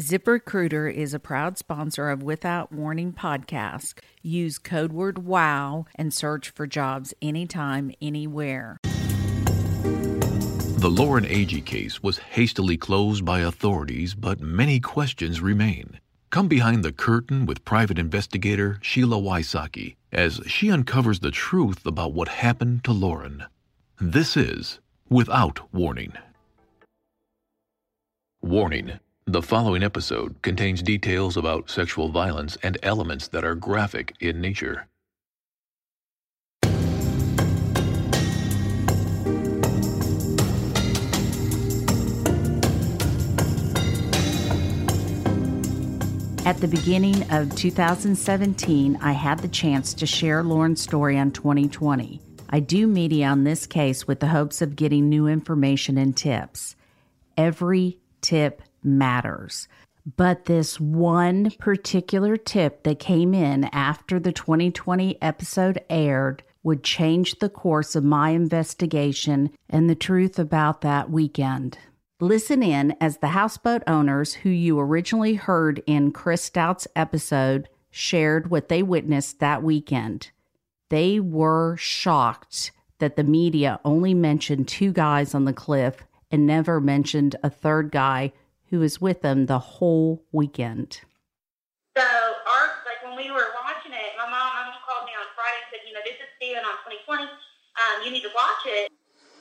ZipRecruiter is a proud sponsor of Without Warning podcast. Use code word WOW and search for jobs anytime, anywhere. The Lauren Agee case was hastily closed by authorities, but many questions remain. Come behind the curtain with private investigator Sheila Wysocki as she uncovers the truth about what happened to Lauren. This is Without Warning. Warning the following episode contains details about sexual violence and elements that are graphic in nature. At the beginning of 2017, I had the chance to share Lauren's story on 2020. I do media on this case with the hopes of getting new information and tips. Every tip matters. But this one particular tip that came in after the 2020 episode aired would change the course of my investigation and the truth about that weekend. Listen in as the houseboat owners who you originally heard in Chris Stout's episode shared what they witnessed that weekend. They were shocked that the media only mentioned two guys on the cliff and never mentioned a third guy who was with them the whole weekend. So our like when we were watching it, my mom, my mom called me on Friday and said, you know, this is Steven on 2020. Um, you need to watch it.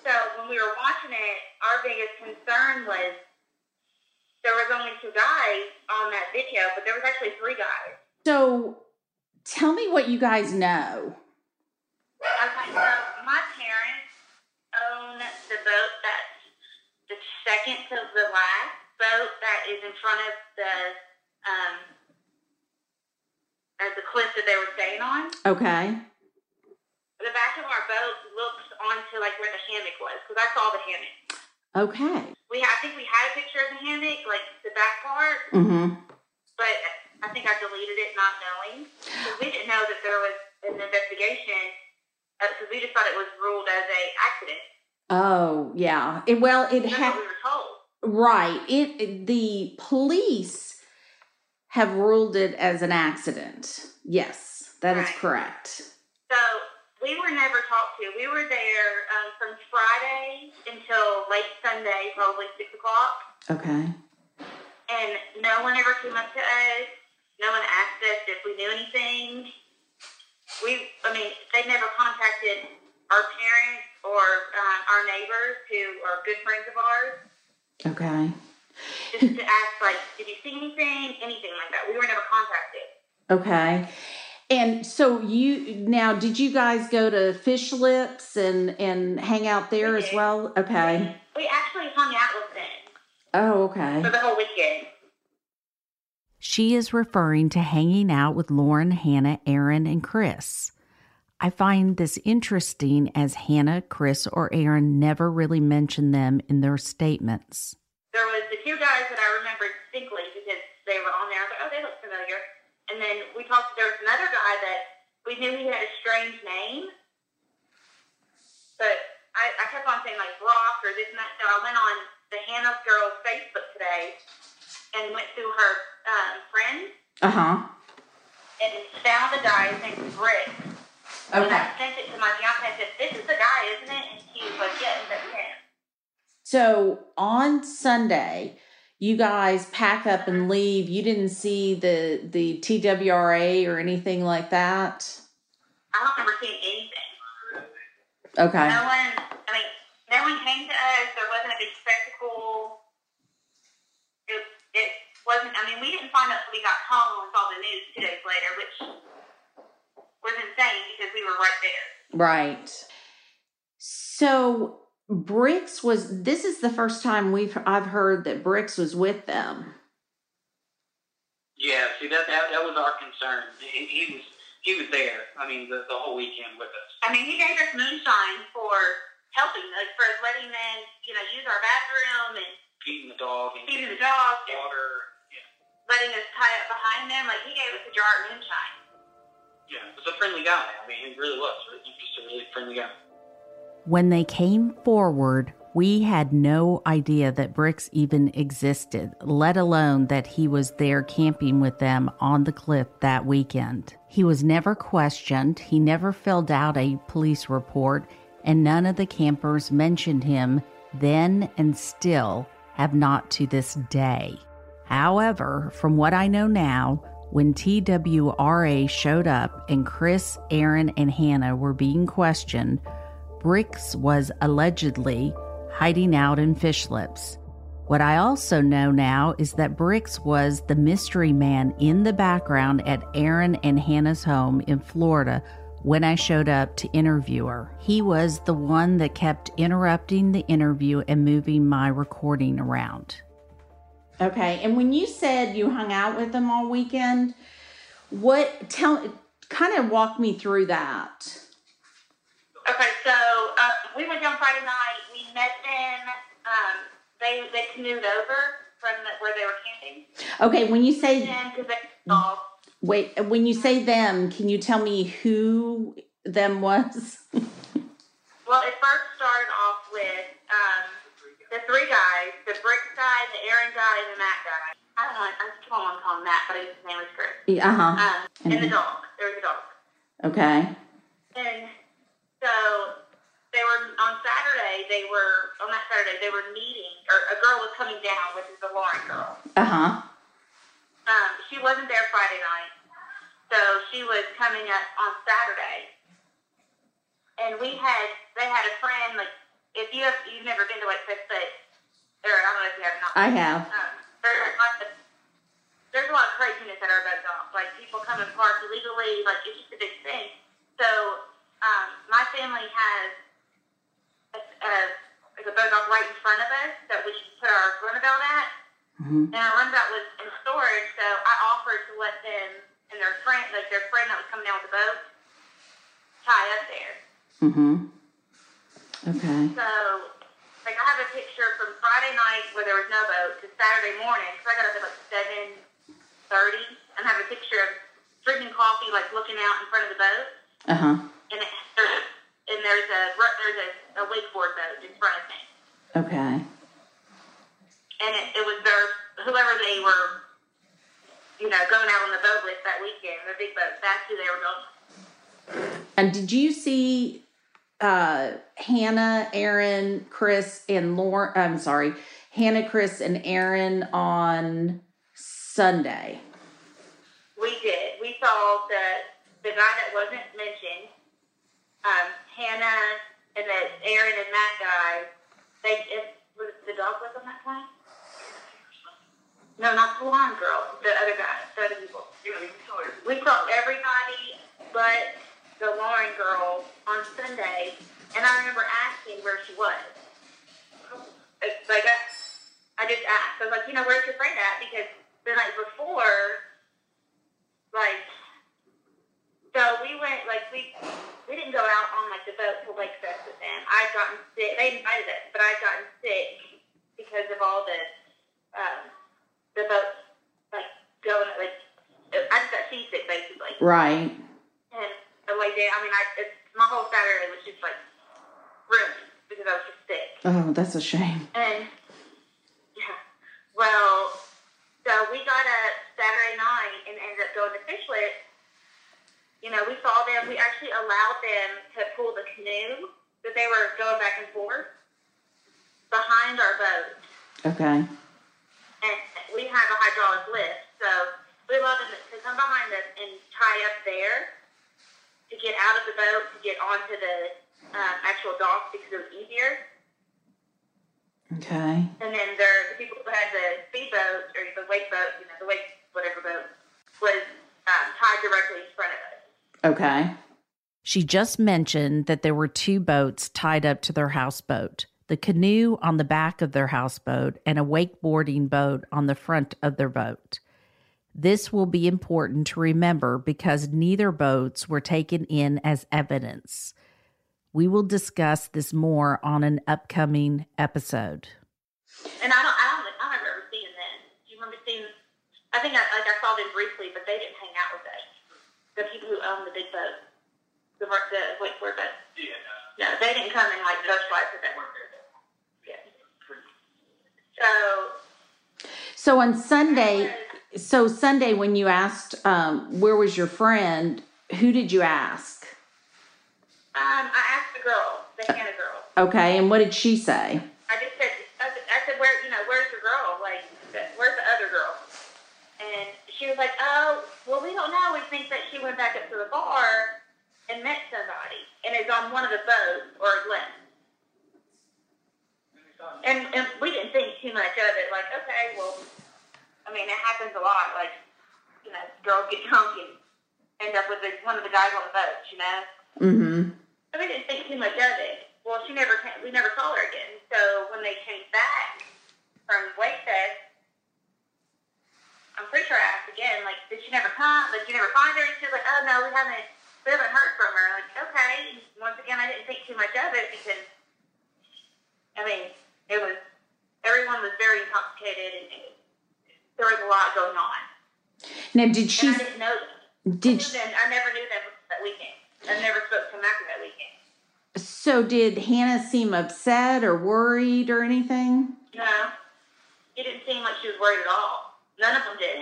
So when we were watching it, our biggest concern was there was only two guys on that video, but there was actually three guys. So tell me what you guys know. Okay, so my parents own the boat that's the second to the last boat that is in front of the um, uh, the cliff that they were staying on. Okay. The back of our boat looks onto like where the hammock was because I saw the hammock. Okay. We I think we had a picture of the hammock, like the back part, Mm-hmm. but I think I deleted it not knowing. We didn't know that there was an investigation because we just thought it was ruled as a accident. Oh yeah. It, well, it had what we were told. Right. It, the police have ruled it as an accident. Yes, that is Right. correct. So we were never talked to. We were there um, from Friday until late Sunday, probably six o'clock, Okay. and no one ever came up to us. No one asked us if we knew anything. We, I mean, they never contacted our parents or um, our neighbors who are good friends of ours, Okay. just to ask, like, did you see anything, anything like that. We were never contacted. Okay. And so you now did you guys go to Fish Lips and and hang out there We as did. well? Okay. We actually hung out with them Oh, okay. for the whole weekend. She is referring to hanging out with Lauren, Hannah, Aaron, and Chris. I find this interesting as Hannah, Chris, or Aaron never really mention them in their statements. there was the two guys that I remembered distinctly because they were on there. I was like, oh, they look familiar. And then we talked. There was another guy that we knew he had a strange name, but I, I kept on saying like Brock or this and that. So I went on the Hannah girl's Facebook today and went through her um, friends Uh huh. and found a guy named Brick. And I sent it to my fiance said, "This is the guy, isn't it?" And he was like, "Yes, that's him." So on Sunday, you guys pack up and mm-hmm. leave. You didn't see the the TWRA or anything like that. I don't remember seeing anything. Okay. No one, I mean, no one came to us. There wasn't a big spectacle. It, it wasn't, I mean, we didn't find out until we got home and saw the news two days later, which was insane because we were right there. Right. So Bricks was this is the first time we've I've heard that Bricks was with them. Yeah, see that that, that was our concern. He, he was he was there. I mean, the, the whole weekend with us. I mean, he gave us moonshine for helping, like for letting them, you know, use our bathroom and feeding the dog and feeding the dog, water. Yeah. letting us tie up behind them. Like he gave us a jar of moonshine. Yeah, he was a friendly guy. I mean, he really was. Just a really friendly guy. When they came forward, we had no idea that Bricks even existed, let alone that he was there camping with them on the cliff that weekend. He was never questioned, he never filled out a police report, and none of the campers mentioned him then and still have not to this day. However, from what I know now, when TWRA showed up and Chris, Aaron, and Hannah were being questioned, Bricks was allegedly hiding out in fish lips. What I also know now is that Bricks was the mystery man in the background at Aaron and Hannah's home in Florida when I showed up to interview her. He was the one that kept interrupting the interview and moving my recording around. Okay, and when you said you hung out with them all weekend, what tell kind of walk me through that? Okay, so uh, we went down Friday night. We met them. Um, they they canoed over from the, where they were camping. Okay, when you say they wait, when you say them, can you tell me who them was? Well, it first started off with um, the three guys: the Bricks guy, the Aaron guy, and the Matt guy. I don't know. I just don't want call him Matt, but his name was Chris. Yeah, uh huh. Um, and the Mhm. dog. There was a dog. Okay. And so they were on Saturday. They were on that Saturday. They were meeting, or a girl was coming down, which is the Lauren girl. Uh huh. Um, she wasn't there Friday night, so she was coming up on Saturday. And we had, they had a friend. Like, if you have, you've never been to Lake Fifth, but or I don't know if you have not. I have. Um, there's a lot of there's a lot of craziness at our boat dock. Like people come and park illegally. Like it's just a big thing. So um, my family has a, a, like a boat dock right in front of us that we put our runabout at, hmm and our runabout was in storage. So I offered to let them and their friend, like their friend that was coming down with the boat, tie up there. Mm hmm Okay. So, like, I have a picture from Friday night where there was no boat to Saturday morning because I got up at like seven thirty, and I have a picture of drinking coffee, like looking out in front of the boat, Uh huh. and it, there's and there's a there's a, a wakeboard boat in front of me, Okay. and it, it was their whoever they were, you know, going out on the boat with that weekend, the big boat. That's who they were going. And did you see uh Hannah, Aaron, Chris, and Lauren? I'm sorry, Hannah, Chris, and Aaron on Sunday. We did. We saw the the guy that wasn't mentioned, um, Hannah, and that Aaron and that guy. They it, was the dog with them that time. No, not the blonde girl. The other guy. The other people. We saw everybody but the Lauren girl on Sunday, and I remember asking where she was. Like I, I just asked. I was like, you know, where's your friend at? Because the night before, like, so we went, like, we we didn't go out on like the boat to Wakefest with them. I'd gotten sick. They invited us, but I'd gotten sick because of all the um, the boats like going like I just got seasick basically. Right. The way down, I mean, I it's, my whole Saturday was just like ruined because I was just sick. Oh, that's a shame. And yeah, well, so we got up Saturday night and ended up going to Fish Lips. You know, we saw them. We actually allowed them to pull the canoe that they were going back and forth behind our boat, Okay. and we have a hydraulic lift, so we allowed them to come behind us and tie up there to get out of the boat to get onto the um, actual dock because it was easier. Okay. And then there, the people who had the speedboat or the wake boat, you know, the wake whatever boat, was um, tied directly in front of us. Okay. She just mentioned that there were two boats tied up to their houseboat the canoe on the back of their houseboat and a wakeboarding boat on the front of their boat. This will be important to remember because neither boats were taken in as evidence. We will discuss this more on an upcoming episode. And I don't, I don't, I don't remember seeing them. Do you remember seeing? I think I, like I saw them briefly, but they didn't hang out with us. The people who own the big boat, the the wakeboard boat. Yeah. No, they didn't come and like socialize with us. Yeah. So. So on Sunday, so Sunday when you asked um, where was your friend, who did you ask? Um, I asked the girl, the Hannah girl. Okay, and what did she say? I just said, I said, where, you know, where's your girl? Like, where's the other girl? And she was like, oh, well, we don't know. We think that she went back up to the bar and met somebody and is on one of the boats or left. And, and we didn't think too much of it. Like, okay, well, I mean, it happens a lot. Like, you know, girls get drunk and end up with the, one of the guys on the boat, you know? Mm-hmm. So we didn't think too much of it. Well, she never came, we never saw her again. So when they came back from Wakefest, I'm pretty sure I asked again, like, did she never come? Did you never find her? And she was like, oh, no, we haven't, we haven't heard from her. Like, okay. Once again, I didn't think too much of it because, I mean, it was, everyone was very intoxicated and, and there was a lot going on. Now, did she? And I didn't know them. Did them, I never knew them that weekend. I never spoke to them after that weekend. so did Hannah seem upset or worried or anything? No, it didn't seem like she was worried at all. None of them did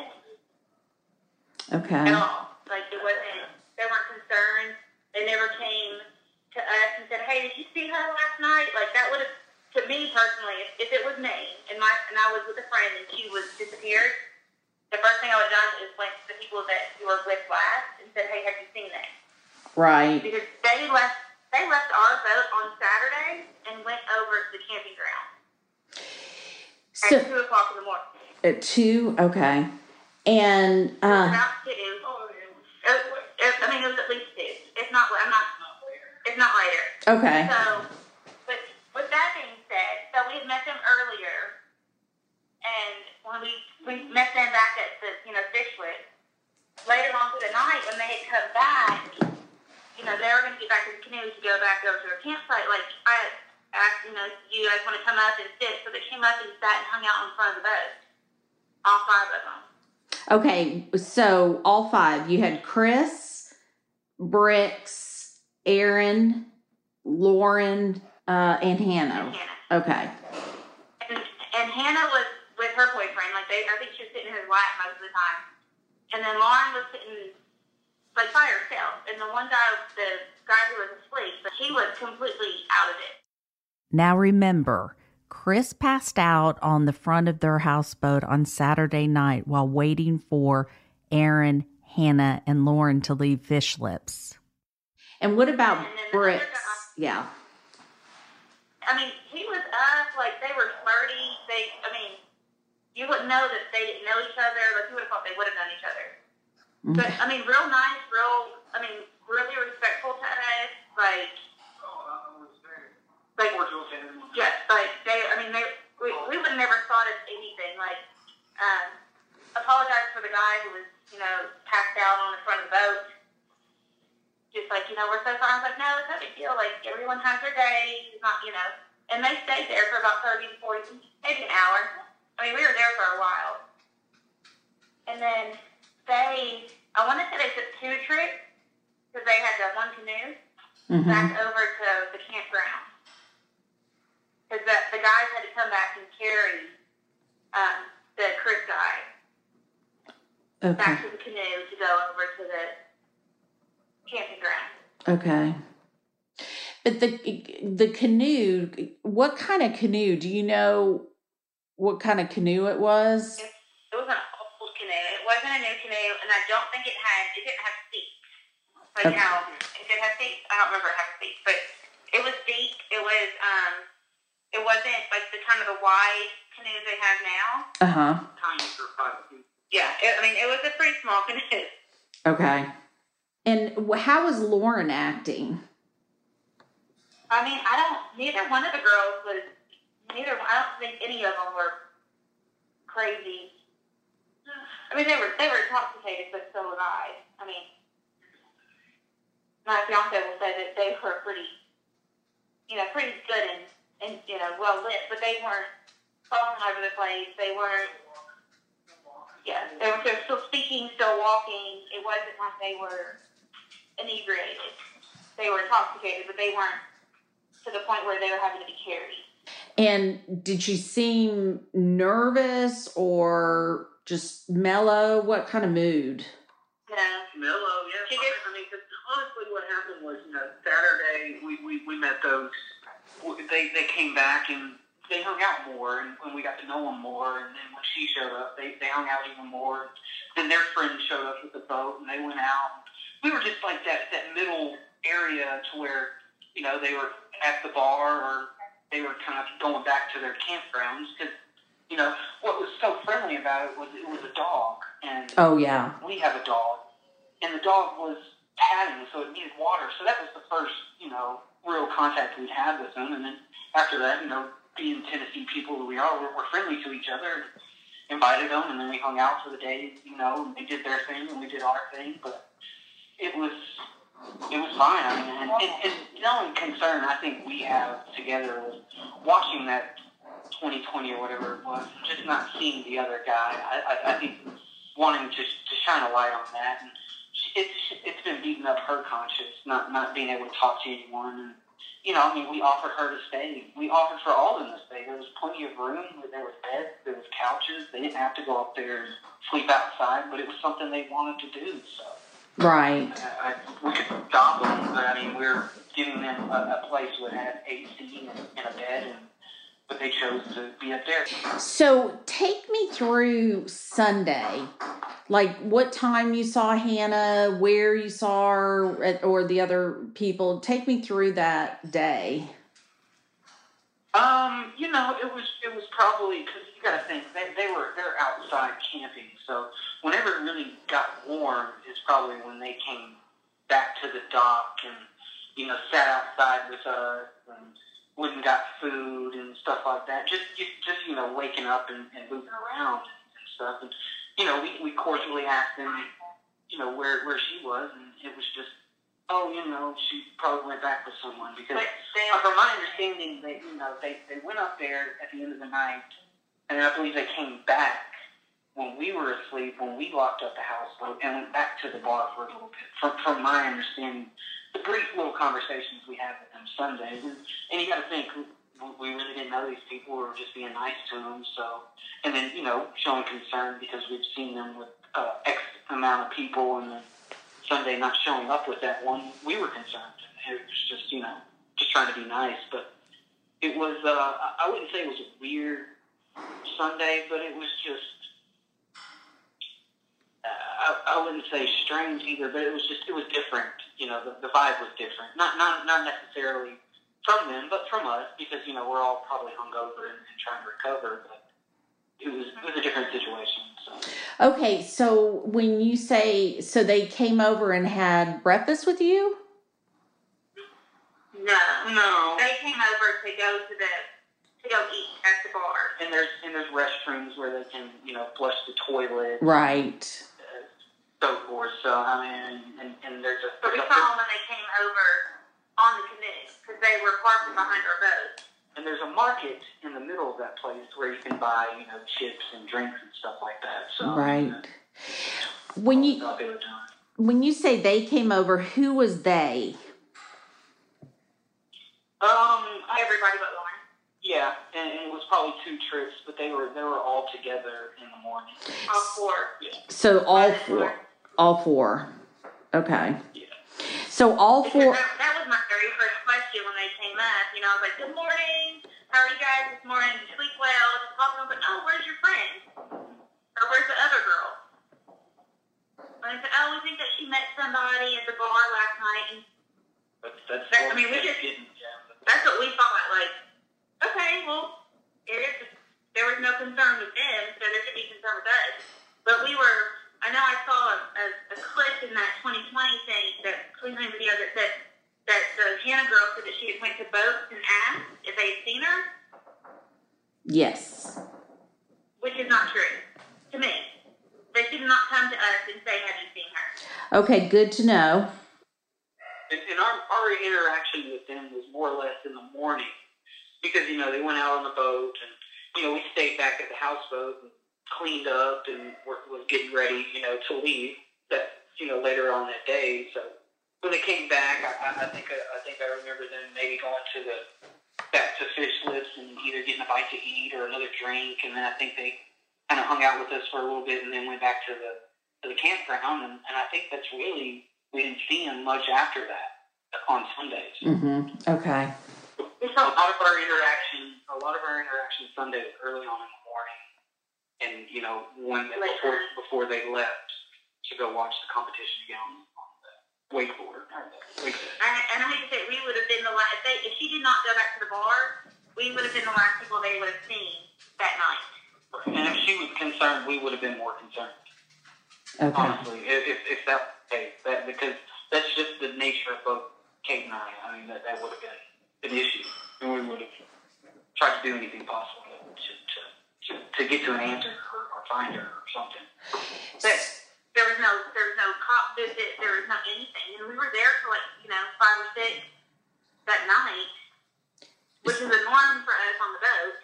Okay. at all. Like it wasn't. They weren't concerned. They never came to us and said, "Hey, did you see her last night?" Like that would have, to me personally, if, if it was me and my and I was with a friend and she was disappeared, the first thing I would have done is went to the people that you were with last and said, "Hey, have you seen that?" Right. Because they left. They left our boat on Saturday and went over to the camping ground So at two o'clock in the morning. at two. Okay. And uh, about two. It, it, I mean, it was at least two. It's not, I'm not. it's not later. okay. So, but with that being said, so we had met them earlier, and when we we met them back at the you know Fishwood, later on through the night when they had come back, you know they were going to get back to the canoe to go back over to their campsite. Like I asked, you know, do you guys want to come up and sit? So they came up and sat and hung out in front of the boat, all five of them. Okay. So all five. You had Chris, Bricks, Aaron, Lauren, uh, and Hannah. Hannah. Okay. And, and Hannah was her boyfriend. Like they, I think she was sitting in his lap most of the time. And then Lauren was sitting like by herself. And the one guy, the guy who was asleep, but he was completely out of it. Now remember, Chris passed out on the front of their houseboat on Saturday night while waiting for Aaron, Hannah, and Lauren to leave Fish Lips. And what about And then the other guy- Yeah. I mean, he was up like they were flirty. They, I mean, you wouldn't know that they didn't know each other. Like you would have thought they would have known each other. But I mean, real nice, real. I mean, really respectful to us. Like, like Yes, like they. I mean, they. We, we would have never thought of anything like. Um, apologize for the guy who was, you know, passed out on the front of the boat. Just like you know, we're so sorry. I was like, no, it's no big deal. Like everyone has their day. It's not, you know. And they stayed there for about thirty to forty, maybe an hour. I mean, we were there for a while. And then they, I want to say they took two trips because they had the one canoe Mhm. back over to the campground. Because the, the guys had to come back and carry um, the Chris guy Okay. back to the canoe to go over to the camping ground. Okay. But the the canoe, what kind of canoe? Do you know what kind of canoe it was? It, it was an old canoe. It wasn't a new canoe, and I don't think it had. It didn't have seats. Like Okay. how it did have seats. I don't remember it having seats, but it was deep. It was. um It wasn't like the kind of the wide canoes they have now. Uh huh. Tiny for five feet. Yeah, it, I mean it was a pretty small canoe. Okay. And how was Lauren acting? I mean, I don't. Neither one of the girls was. Neither. I don't think any of them were crazy. I mean, they were they were intoxicated, but so was I. I mean, my fiance will say that they were pretty, you know, pretty good and and you know well lit, but they weren't falling over the place. They weren't. Yeah, they were, they were still speaking, still walking. It wasn't like they were inebriated. They were intoxicated, but they weren't to the point where they were having to be carried. And did she seem nervous or just mellow? What kind of mood? Yeah. Mellow, yeah. She did- I mean, 'cause honestly, what happened was, you know, Saturday we, we, we met those. They they came back and they hung out more, and, when we got to know them more. And then when she showed up, they they hung out even more. Then their friends showed up with the boat, and they went out. We were just like that that middle area to where you know they were at the bar or they were kind of going back to their campgrounds because you know what was so friendly about it was it was a dog and Oh, yeah. we have a dog, and the dog was padding, so it needed water. So that was the first, you know, real contact we'd had with them. And then after that, you know, being Tennessee people that we are, we're, we're friendly to each other. Invited them, and then we hung out for the day, you know, and they did their thing, and we did our thing. But it was, it was fine. I mean, and, and, and the only concern I think we have together was watching that 2020 or whatever it was, just not seeing the other guy. I, I, I think wanting to to shine a light on that, and it's it's been beating up her conscience, not not being able to talk to anyone. And you know, I mean, we offered her to stay. We offered for all of them to stay. There was plenty of room. There was beds. There was couches. They didn't have to go up there and sleep outside, but it was something they wanted to do. So Right. I, I, we could stop them, but I mean, we're giving them a, a place that had AC and, and a bed, and but they chose to be up there. So take me through Sunday. Like what time you saw Hannah, where you saw her, or the other people. Take me through that day. Um, you know, it was it was probably because you got to think they they were they're outside camping, so whenever it really got warm is probably when they came back to the dock and you know sat outside with us and went and got food and stuff like that. Just just, just you know waking up and, and moving around and stuff. And you know, we we cordially asked them, you know, where where she was, and it was just. Oh, you know, she probably went back with someone because they, from my understanding, they you know they, they went up there at the end of the night, and I believe they came back when we were asleep when we locked up the houseboat and went back to the bar for a little bit. From from my understanding, the brief little conversations we had with them Sunday, and, and you got to think we- we really didn't know these people. We were just being nice to them. So, and then you know showing concern because we've seen them with uh, X amount of people, and then Sunday not showing up with that one, we were concerned. It was just you know just trying to be nice, but it was uh, I- wouldn't say it was a weird Sunday, but it was just uh, I, I wouldn't say strange either, but it was just it was different. You know, the, the vibe was different. Not not not necessarily from them, but from us because you know we're all probably hungover and, and trying to recover, but it was it was a different situation. So. Okay, so when you say so they came over and had breakfast with you? no, No. they came over to go to the to go eat at the bar. And there's and there's restrooms where they can you know flush the toilet, Right. uh, so forth. So I mean, and, and there's a But we saw them when they came over on the canoe because they were parking behind our boat. And there's a market in the middle of that place where you can buy you know chips and drinks and stuff like that. So Right. When you Not a good when you say they came over, who was they? Um, Everybody but Lauren. yeah, and, and it was probably two trips, but they were they were all together in the morning. All four. So all four. All four. Okay. Yeah. So all four. That, that was my very first question when they came up. You know, I was like, "Good morning. How are you guys this morning? Did you sleep well?" Just talking. I was like, "Oh, where's your friend? Or where's the other girl?" And I said, "Oh, we think that she met somebody at the bar last night." And That's that's. That- I what mean, we just- getting, yeah, but- that's what we thought. Like, okay, well, it is. There was no concern with them, so there should be concern with us. But we were. I know I saw a, a, a clip in that 2020 thing that Cleveland video that said that the Hannah girl said that she had went to boats and asked if they had seen her, Yes. which is not true to me. They should and say, "Have you seen her?" Okay, good to know. And, and our, our interaction with them was more or less in the morning because, you know, they went out on the boat and, you know, we stayed back at the houseboat and cleaned up and were, was getting ready, you know, to leave that, you know, later on that day. So when they came back, I, I think I, I think I remember them maybe going to the back to fish lips and either getting a bite to eat or another drink, and then I think they kind of hung out with us for a little bit and then went back to the to the campground, and, and I think that's really we didn't see him much after that on Sundays. Mm-hmm. Okay. A lot of our interaction, a lot of our interaction Sunday was early on in the morning, and you know when before before they left to go watch the competition again on, on the wakeboard. wakeboard. And, and I hate to say, it, we would have been the last. If, they, if she did not go back to the bar, we would have been the last people they would have seen that night. And if she was concerned, we would have been more concerned. Okay. Honestly, if, if, if that was the case, that because that's just the nature of both Kate and I. I mean, that, that would have been an issue, and we would have tried to do anything possible to to, to, to get to an answer or, or find her or something. But there was no there was no cop visit. There was no anything, and we were there for like you know five or six that night, which is a norm for us on the boat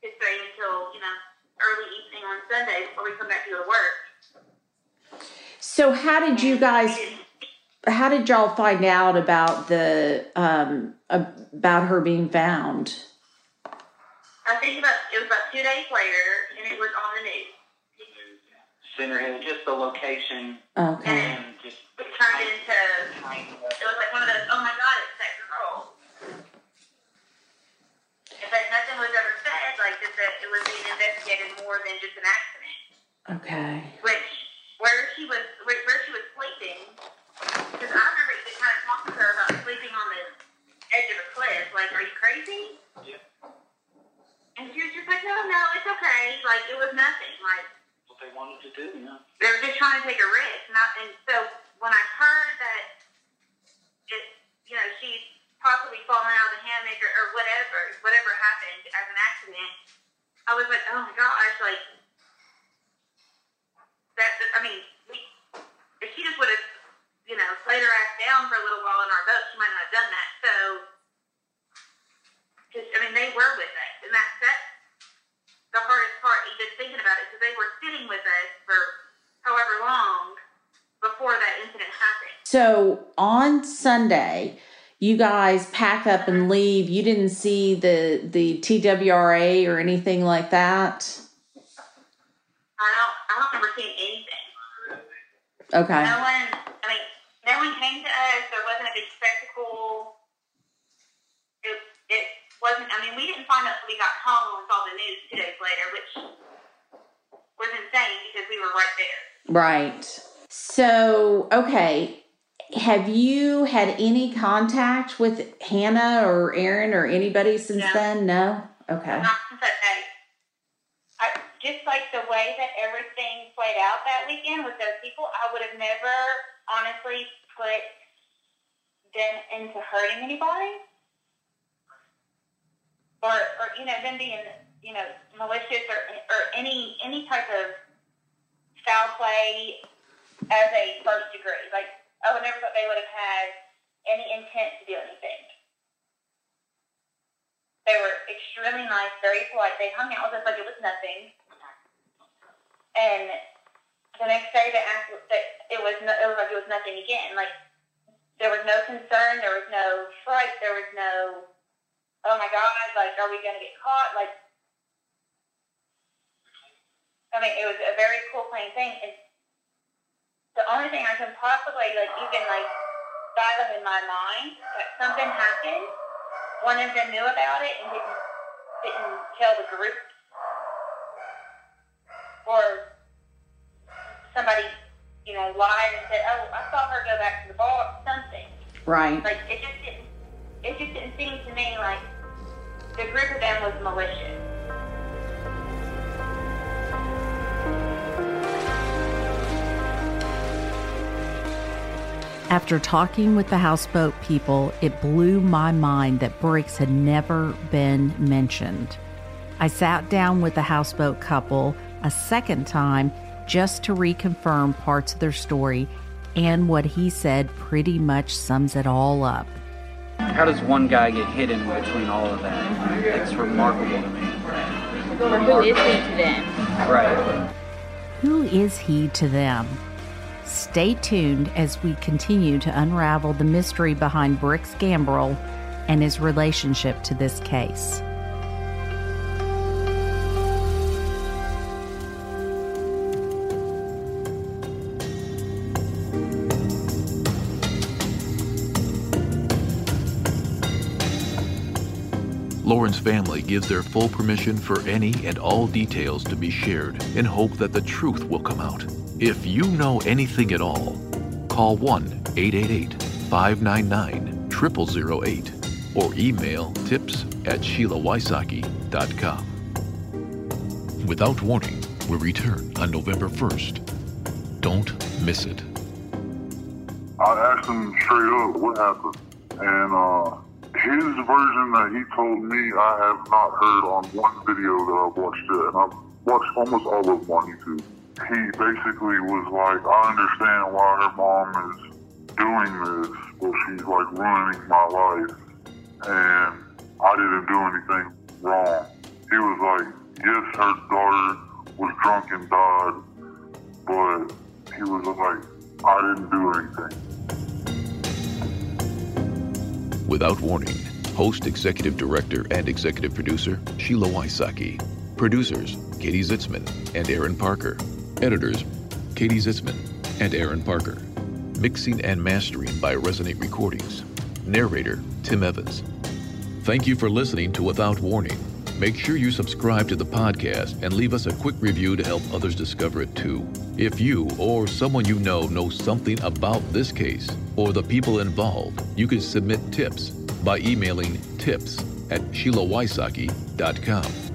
to stay until you know early evening on Sunday before we come back to go to work. So, how did you guys? How did y'all find out about the um about her being found? I think about it was about two days later, and it was on the news. Center Hill, just the location Okay. and just It turned into tiny, it was like one of those oh my god it's that girl. But nothing was ever said like that. that It was being investigated more than just an accident. Okay. which where she was where, where she was sleeping because I remember even kind of talking to her about sleeping on the edge of a cliff like are you crazy Yeah. and she was just like no no it's okay like it was nothing like what they wanted to do, you know. they were just trying to take a risk not and so when I heard that it you know she's possibly fallen out of the hammock or, or whatever whatever happened as an accident I was like oh my gosh like that, that- I mean, we, if she just would have, you know, played her ass down for a little while in our boat, she might not have done that. So, just, I mean, they were with us, and that's that's the hardest part, even thinking about it, because they were sitting with us for however long before that incident happened. So on Sunday, you guys pack up and leave. You didn't see the the TWRA or anything like that. I don't, I don't remember seeing anything. Okay. No one, I mean, no one came to us. There wasn't a big spectacle. It, it wasn't, I mean, we didn't find out until we got home and saw the news two days later, which was insane because we were right there. Right. So, okay. Have you had any contact with Hannah or Aaron or anybody since No. then? No. Okay. Not since that day. I, just like the way that everything played out that weekend with those people, I would have never honestly put them into hurting anybody. Or, or you know, them being, you know, malicious or, or any any type of foul play as a first degree. Like, oh, I would never thought they would have had any intent to do anything. They were extremely nice, very polite. They hung out with us like it was nothing. And the next day, they asked that it was no, it was like it was nothing again. Like there was no concern, there was no fright, there was no, oh my god, like are we gonna get caught? Like, I mean, it was a very cool, plain thing. And the only thing I can possibly like even like fathom in my mind that something happened one of them knew about it and didn't didn't tell the group, or somebody, you know, lied and said, "Oh, I saw her go back to the bar." Something Right. like it just didn't. It just didn't seem to me like the group of them was malicious. After talking with the houseboat people, it blew my mind that Briggs had never been mentioned. I sat down with the houseboat couple a second time just to reconfirm parts of their story, and what he said pretty much sums it all up. How does one guy get hidden between all of that? It's remarkable to me. Or who is he to them? Right. Who is he to them? Stay tuned as we continue to unravel the mystery behind Brooks Gambrill and his relationship to this case. Family gives their full permission for any and all details to be shared in hope that the truth will come out. If you know anything at all, call 1 888 599 0008 or email tips at SheilaWysocki.com. Without warning, we return on November 1st. Don't miss it. I asked him straight up what happened, and uh, his version that he told me I have not heard on one video that I've watched it, and I've watched almost all of them on YouTube. He basically was like, I understand why her mom is doing this, but she's like ruining my life, and I didn't do anything wrong. He was like, yes, her daughter was drunk and died, but he was like, I didn't do anything. Without warning, host, executive director, and executive producer Sheila Wysocki. Producers Katie Zitzman and Aaron Parker. Editors Katie Zitzman and Aaron Parker. Mixing and mastering by Resonate Recordings. Narrator Tim Evans. Thank you for listening to Without Warning. Make sure you subscribe to the podcast and leave us a quick review to help others discover it too. If you or someone you know knows something about this case or the people involved, you can submit tips by emailing tips at SheilaWysocki.com.